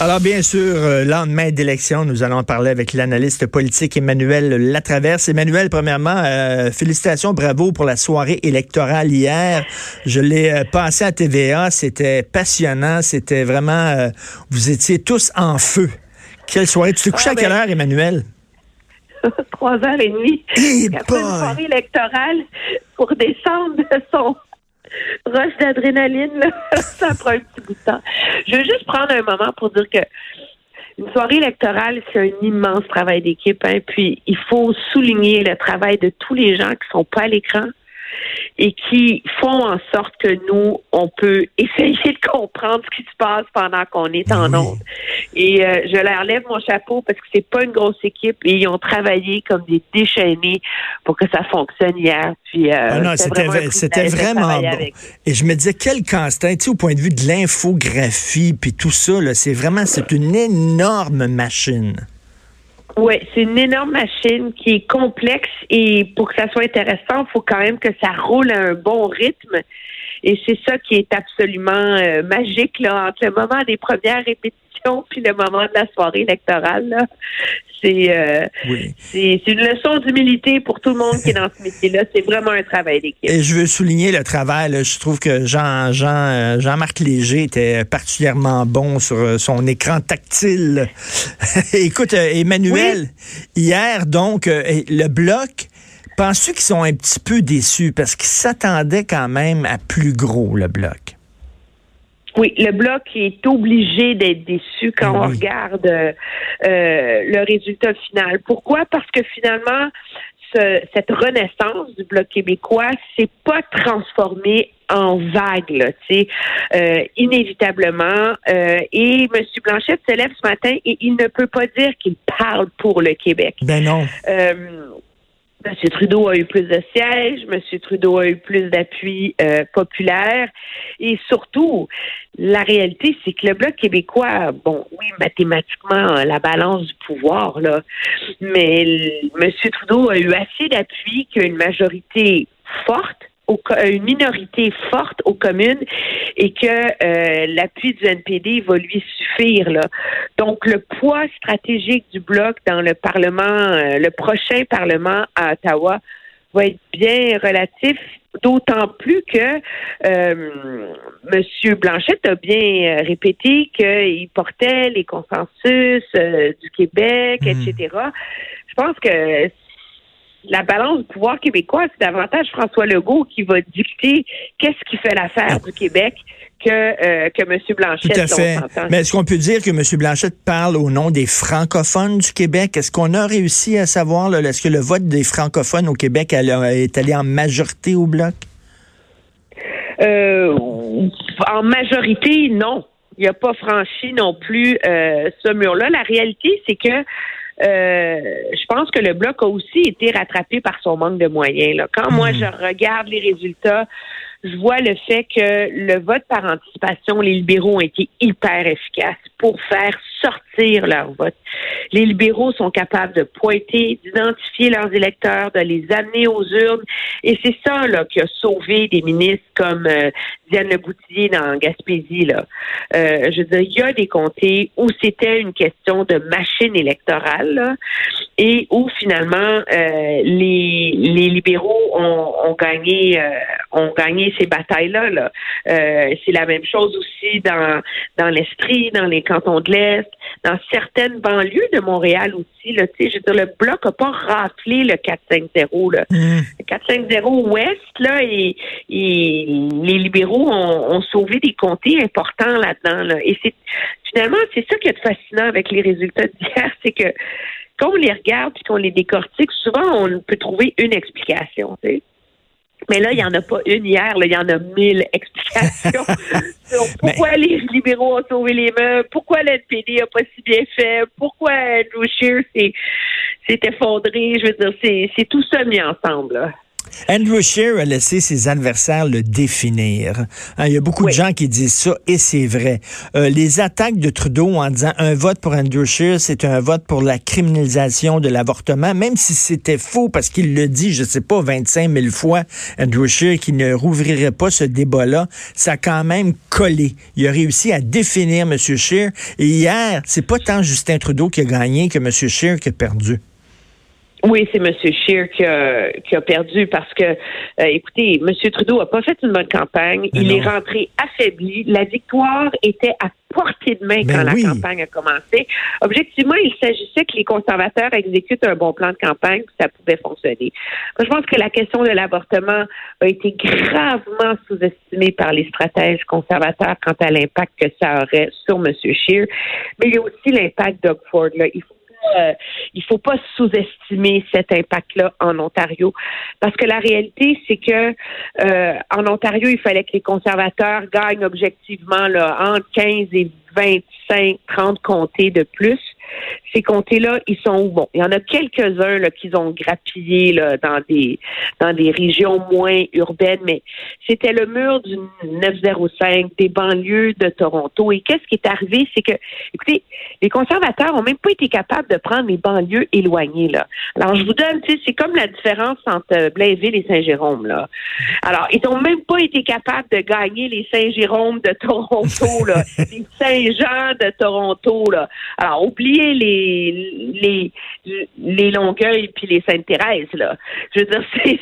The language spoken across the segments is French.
Alors, bien sûr, euh, lendemain d'élection, nous allons parler avec l'analyste politique Emmanuel Latraverse. Emmanuel, premièrement, euh, félicitations, bravo pour la soirée électorale hier. Je l'ai euh, passé à TVA, c'était passionnant, c'était vraiment, vous étiez tous en feu. Quelle soirée. Tu t'es couché à quelle heure, Emmanuel? Trois heures et demie. Eh Après une soirée électorale, pour descendre de son d'adrénaline, ça prend un petit bout de temps. Je veux juste prendre un moment pour dire que une soirée électorale, c'est un immense travail d'équipe. Hein, puis il faut souligner le travail de tous les gens qui sont pas à l'écran, et qui font en sorte que nous, on peut essayer de comprendre ce qui se passe pendant qu'on est en onde. Et euh, je leur lève mon chapeau parce que c'est pas une grosse équipe et ils ont travaillé comme des déchaînés pour que ça fonctionne hier. Puis, euh, ah non, c'était vraiment, bon. Et je me disais, quel casse-tête, tu sais, au point de vue de l'infographie puis tout ça, c'est vraiment, c'est une énorme machine. Oui, c'est une énorme machine qui est complexe et pour que ça soit intéressant, il faut quand même que ça roule à un bon rythme. Et c'est ça qui est absolument euh, magique là, entre le moment des premières répétitions puis le moment de la soirée électorale. C'est euh, c'est une leçon d'humilité pour tout le monde qui est dans ce métier-là. C'est vraiment un travail d'équipe. Et je veux souligner le travail. Je trouve que Jean Jean euh, Jean-Marc Léger était particulièrement bon sur euh, son écran tactile. Écoute, Emmanuel, hier donc le bloc. Penses-tu qu'ils sont un petit peu déçus? Parce qu'ils s'attendaient quand même à plus gros le bloc? Oui, le bloc est obligé d'être déçu quand on regarde euh, euh, le résultat final. Pourquoi? Parce que finalement, cette renaissance du bloc québécois s'est pas transformée en vague, tu sais, euh, inévitablement. et M. Blanchette se lève ce matin et il ne peut pas dire qu'il parle pour le Québec. Ben non. M. Trudeau a eu plus de sièges, M. Trudeau a eu plus d'appui euh, populaire et surtout, la réalité, c'est que le Bloc québécois, bon, oui, mathématiquement, la balance du pouvoir, là, mais M. Trudeau a eu assez d'appui qu'une majorité forte une minorité forte aux communes et que euh, l'appui du NPD va lui suffire. Là. Donc, le poids stratégique du bloc dans le Parlement, euh, le prochain Parlement à Ottawa, va être bien relatif, d'autant plus que euh, M. Blanchette a bien répété qu'il portait les consensus du Québec, mmh. etc. Je pense que la balance du pouvoir québécois, c'est davantage François Legault qui va dicter qu'est-ce qui fait l'affaire du Québec que, euh, que M. Blanchette. Tout à fait. Mais est-ce qu'on peut dire que M. Blanchette parle au nom des francophones du Québec? Est-ce qu'on a réussi à savoir, est-ce que le vote des francophones au Québec est allé en majorité au Bloc? Euh, en majorité, non. Il n'a pas franchi non plus euh, ce mur-là. La réalité, c'est que euh, je pense que le bloc a aussi été rattrapé par son manque de moyens. Là. Quand moi, hmm. je regarde les résultats, je vois le fait que le vote par anticipation, les libéraux ont été hyper efficaces pour faire sortir leur vote. Les libéraux sont capables de pointer, d'identifier leurs électeurs, de les amener aux urnes. Et c'est ça là, qui a sauvé des ministres comme euh, Diane Leboutillier dans Gaspésie. Là. Euh, je veux dire, il y a des comtés où c'était une question de machine électorale et où finalement euh, les, libéraux ont, gagné euh, ont gagné ces batailles-là. Là. C'est la même chose aussi dans, dans l'Estrie, dans les cantons de l'Est, dans certaines banlieues de Montréal aussi. Là, je veux dire, le bloc n'a pas raflé le 4-5-0. Là. Mmh. Le 4-5-0 ouest, là, et, et les libéraux ont, ont, sauvé des comtés importants là-dedans. Là. Et c'est finalement, c'est ça qui est fascinant avec les résultats d'hier, c'est que quand on les regarde et qu'on les décortique, souvent on peut trouver une explication. Mais là, il n'y en a pas une hier, là, il y en a mille explications sur pourquoi les libéraux ont sauvé les meubles, pourquoi l'NPD n'a pas si bien fait, pourquoi Andrew Scheer s'est effondré. Je veux dire, c'est tout ça mis ensemble. Là. Andrew Scheer a laissé ses adversaires le définir. Hein, il y a beaucoup de gens qui disent ça et c'est vrai. Euh, les attaques de Trudeau en disant un vote pour Andrew Scheer, c'est un vote pour la criminalisation de l'avortement, même si c'était faux parce qu'il le dit, je sais pas, 25 000 fois, Andrew Scheer, qui ne rouvrirait pas ce débat-là, ça a quand même collé. Il a réussi à définir M. Scheer. Et hier, c'est pas tant Justin Trudeau qui a gagné que M. Scheer qui a perdu. Oui, c'est M. Scheer qui a, qui a perdu parce que, euh, écoutez, M. Trudeau a pas fait une bonne campagne. il est rentré affaibli. La victoire était à portée de main quand la campagne a commencé. Objectivement, il s'agissait que les conservateurs exécutent un bon plan de campagne, puis ça pouvait fonctionner. Moi, je pense que la question de l'avortement a été gravement sous-estimée par les stratèges conservateurs quant à l'impact que ça aurait sur M. Scheer. Mais il y a aussi l'impact Doug Ford. Là. Il faut euh, il faut pas sous-estimer cet impact-là en Ontario, parce que la réalité, c'est que euh, en Ontario, il fallait que les conservateurs gagnent objectivement là, entre 15 et 25, 30 comtés de plus. Ces comtés-là, ils sont où? Bon, il y en a quelques-uns là, qui ont grappillé là, dans des dans des régions moins urbaines, mais c'était le mur du 905 des banlieues de Toronto. Et qu'est-ce qui est arrivé? C'est que, écoutez, les conservateurs ont même pas été capables de prendre les banlieues éloignées. Là. Alors, je vous donne, c'est comme la différence entre Blainville et Saint-Jérôme. Là. Alors, ils ont même pas été capables de gagner les Saint-Jérôme de Toronto, là, les Saint-Jean de Toronto. Là. Alors, oubliez les les, les, Longueuil puis les Sainte-Thérèse, là. Je veux dire,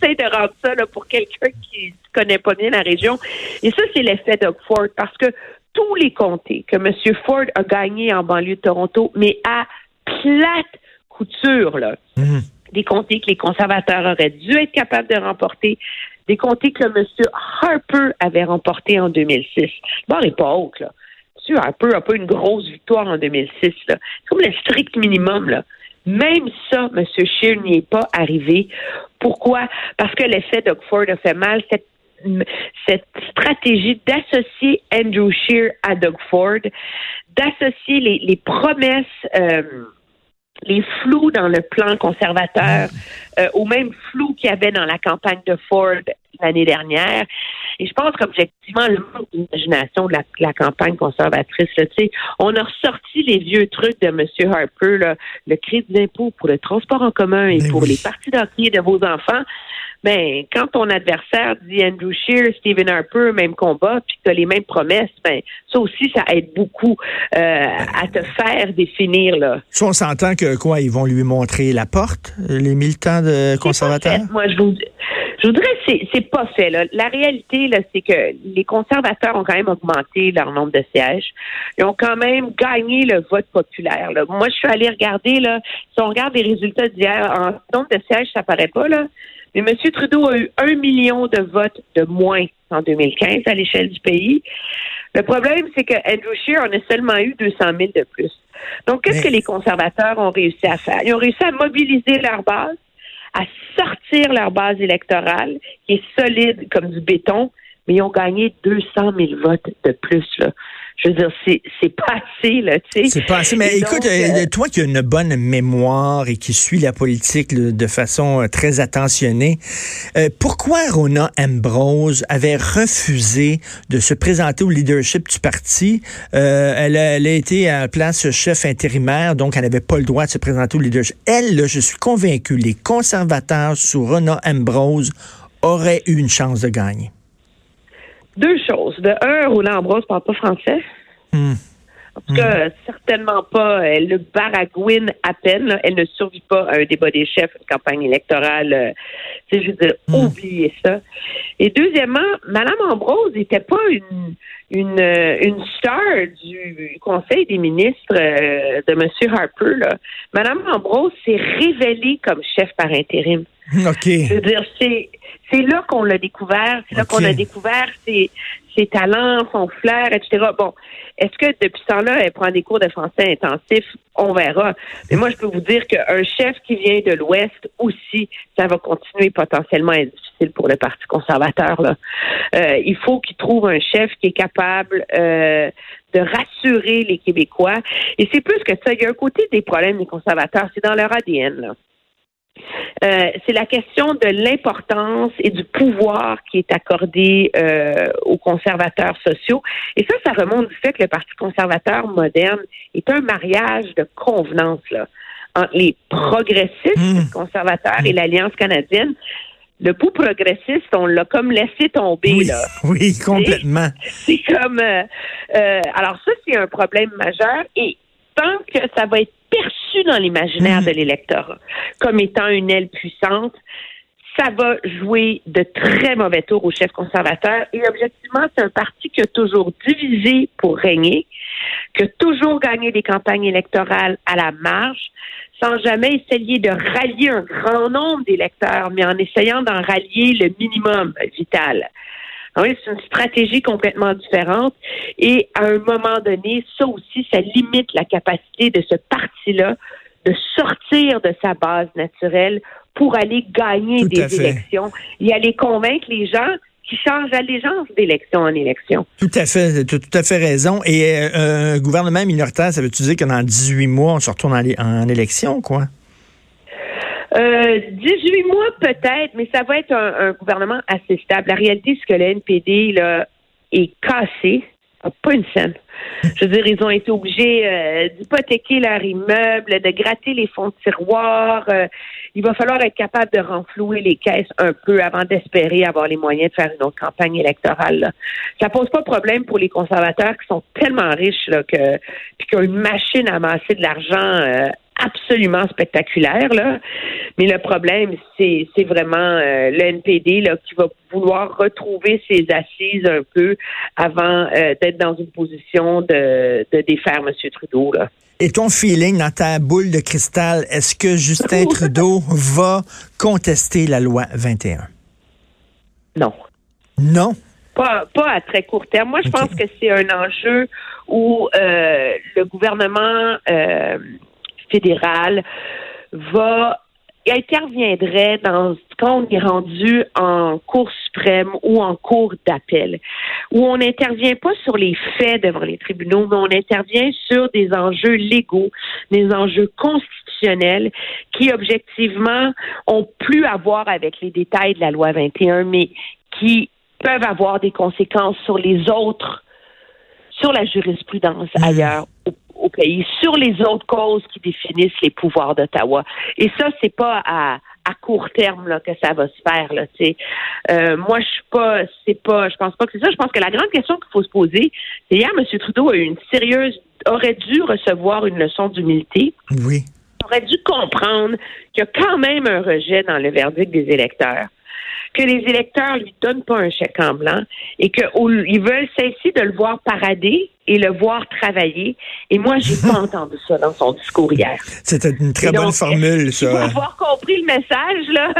c'est de rendre ça là, pour quelqu'un qui connaît pas bien la région. Et ça, c'est l'effet Doug Ford, parce que tous les comtés que M. Ford a gagnés en banlieue de Toronto, mais à plate couture, là. Mhm. Des comtés que les conservateurs auraient dû être capables de remporter, des comtés que M. Harper avait remportés en 2006. Bon, n'est pas haute, là un peu, un peu une grosse victoire en 2006. C'est comme le strict minimum. Là. Même ça, M. Scheer n'y est pas arrivé. Pourquoi? Parce que l'effet Doug Ford a fait mal. Cette, stratégie d'associer Andrew Scheer à Doug Ford, d'associer les, les promesses euh, les flous dans le plan conservateur, euh, au même flou qu'il y avait dans la campagne de Ford l'année dernière. Et je pense qu'objectivement, le manque d'imagination de la, campagne conservatrice, là, on a ressorti les vieux trucs de M. Harper, là, le crédit d'impôt pour le transport en commun et ben pour les parties d'entrée de vos enfants. Ben, quand ton adversaire dit Andrew Shear, Stephen Harper, même combat, puis tu as les mêmes promesses, ben, ça aussi, ça aide beaucoup euh, à te faire définir. Là. Si on s'entend que quoi, ils vont lui montrer la porte, les militants de conservateurs? Moi, je vous, je voudrais, c'est, c'est pas fait. Là. La réalité, là, c'est que les conservateurs ont quand même augmenté leur nombre de sièges. Ils ont quand même gagné le vote populaire. Là. Moi, je suis allée regarder, là, si on regarde les résultats d'hier, en nombre de sièges, ça paraît pas, là. Mais M. Trudeau a eu un million de votes de moins en 2015 à l'échelle du pays. Le problème, c'est que Andrew Scheer en a seulement eu 200 000 de plus. Donc, qu'est-ce que les conservateurs ont réussi à faire? Ils ont réussi à mobiliser leur base, à sortir leur base électorale, qui est solide comme du béton, mais ils ont gagné 200 000 votes de plus. Là je veux dire, c'est, pas assez, là, tu sais. C'est pas assez. Mais écoute, euh, euh, toi qui as une bonne mémoire et qui suis la politique de façon euh, très attentionnée, pourquoi Rona Ambrose avait refusé de se présenter au leadership du parti? elle, a, elle a été à la place chef intérimaire, donc elle n'avait pas le droit de se présenter au leadership. Elle, là, je suis convaincu, les conservateurs sous Rona Ambrose auraient eu une chance de gagner. Deux choses. De un, Roland Ambrose ne parle pas français. Hmm. En tout cas, hmm. certainement pas. Elle le baragouine à peine. Elle ne survit pas à un débat des chefs, une campagne électorale. Euh, je veux dire, hmm. oubliez ça. Et deuxièmement, Mme Ambrose n'était pas une, une, euh, une star du Conseil des ministres euh, de M. Harper. Là. Mme Ambrose s'est révélée comme chef par intérim. OK. Je veux dire, c'est, c'est là qu'on l'a découvert. C'est là qu'on a découvert ses, ses talents, son flair, etc. Bon, est-ce que depuis ce temps-là, elle prend des cours de français intensifs? On verra. Mais moi, je peux vous dire qu'un chef qui vient de l'Ouest aussi, ça va continuer potentiellement à être difficile pour le Parti conservateur. Là. Euh, il faut qu'il trouve un chef qui est capable euh, de rassurer les Québécois. Et c'est plus que ça. Il y a un côté des problèmes des conservateurs, c'est dans leur ADN. Là. Euh, c'est la question de l'importance et du pouvoir qui est accordé euh, aux conservateurs sociaux. Et ça, ça remonte du fait que le Parti conservateur moderne est un mariage de convenance là, entre les progressistes mmh. conservateurs et l'Alliance canadienne. Le pouls progressiste, on l'a comme laissé tomber. Oui, là. oui complètement. C'est comme... Euh, alors ça, c'est un problème majeur. Et tant que ça va être perçu dans l'imaginaire de l'électorat comme étant une aile puissante, ça va jouer de très mauvais tours au chef conservateur. Et objectivement, c'est un parti qui a toujours divisé pour régner, qui a toujours gagné des campagnes électorales à la marge, sans jamais essayer de rallier un grand nombre d'électeurs, mais en essayant d'en rallier le minimum vital. Ah oui, c'est une stratégie complètement différente. Et à un moment donné, ça aussi, ça limite la capacité de ce parti-là de sortir de sa base naturelle pour aller gagner des élections et aller convaincre les gens qui changent d'allégeance d'élection en élection. Tout à fait, tu as tout à fait raison. Et euh, un gouvernement minoritaire, ça veut-tu dire que dans 18 mois, on se retourne en, en élection, quoi? Euh, 18 mois peut-être, mais ça va être un, gouvernement assez stable. La réalité, c'est que le NPD là, est cassé, pas une scène. Je veux dire, ils ont été obligés euh, d'hypothéquer leur immeuble, de gratter les fonds de tiroir. Euh, il va falloir être capable de renflouer les caisses un peu avant d'espérer avoir les moyens de faire une autre campagne électorale. Là. Ça pose pas de problème pour les conservateurs qui sont tellement riches là, que puis qui ont une machine à amasser de l'argent euh, absolument spectaculaire. Là. Mais le problème, c'est, vraiment euh, le NPD là, qui va vouloir retrouver ses assises un peu avant euh, d'être dans une position de, de défaire M. Trudeau. Là. Et ton feeling dans ta boule de cristal, est-ce que Justin Trudeau va contester la loi 21? Non. Non? Pas, pas à très court terme. Moi, je pense que c'est un enjeu où euh, le gouvernement fédéral va interviendrait dans quand on est rendu en cour suprême ou en cour d'appel, où on n'intervient pas sur les faits devant les tribunaux, mais on intervient sur des enjeux légaux, des enjeux constitutionnels qui objectivement ont plus à voir avec les détails de la loi 21, mais qui peuvent avoir des conséquences sur les autres, sur la jurisprudence mmh. ailleurs au pays sur les autres causes qui définissent les pouvoirs d'Ottawa. Et ça, c'est pas à, à court terme là, que ça va se faire. Là, euh, moi, je suis pas, c'est pas, je pense pas que c'est ça. Je pense que la grande question qu'il faut se poser, c'est hier, M. Trudeau a eu une sérieuse, aurait dû recevoir une leçon d'humilité. Oui. Aurait dû comprendre qu'il y a quand même un rejet dans le verdict des électeurs que les électeurs lui donnent pas un chèque en blanc et qu'ils veulent cesser de le voir parader et le voir travailler. Et moi, j'ai pas entendu ça dans son discours hier. C'était une très bonne formule, ça. Pour avoir compris le message, là,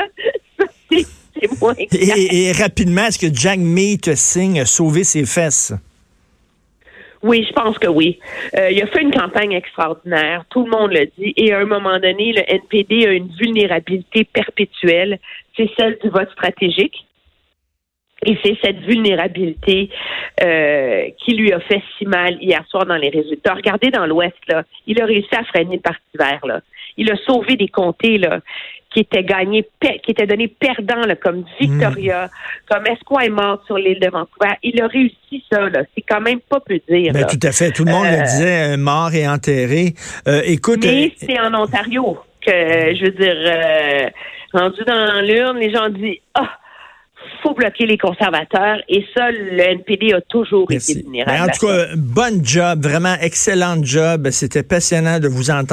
c'est moins et, et, rapidement, est-ce que Jack May te signe sauver ses fesses? Oui, je pense que oui. Euh, il a fait une campagne extraordinaire, tout le monde le dit, et à un moment donné, le NPD a une vulnérabilité perpétuelle, c'est celle du vote stratégique. Et c'est cette vulnérabilité euh, qui lui a fait si mal hier soir dans les résultats. Regardez dans l'Ouest, là, il a réussi à freiner le Parti vert. Là. Il a sauvé des comtés là, qui étaient gagnés, qui étaient donnés perdants, là, comme Victoria, mm. comme Esquimalt sur l'île de Vancouver. Il a réussi ça. Là. C'est quand même pas peu dire. Ben, tout à fait. Tout le monde le euh, disait, euh, mort et enterré. écoute. Mais c'est en Ontario que, je veux dire, rendu dans l'urne, les gens disent ah faut bloquer les conservateurs et ça, le NPD a toujours été vulnérable. en tout cas, bon job, vraiment excellent job. C'était passionnant de vous entendre.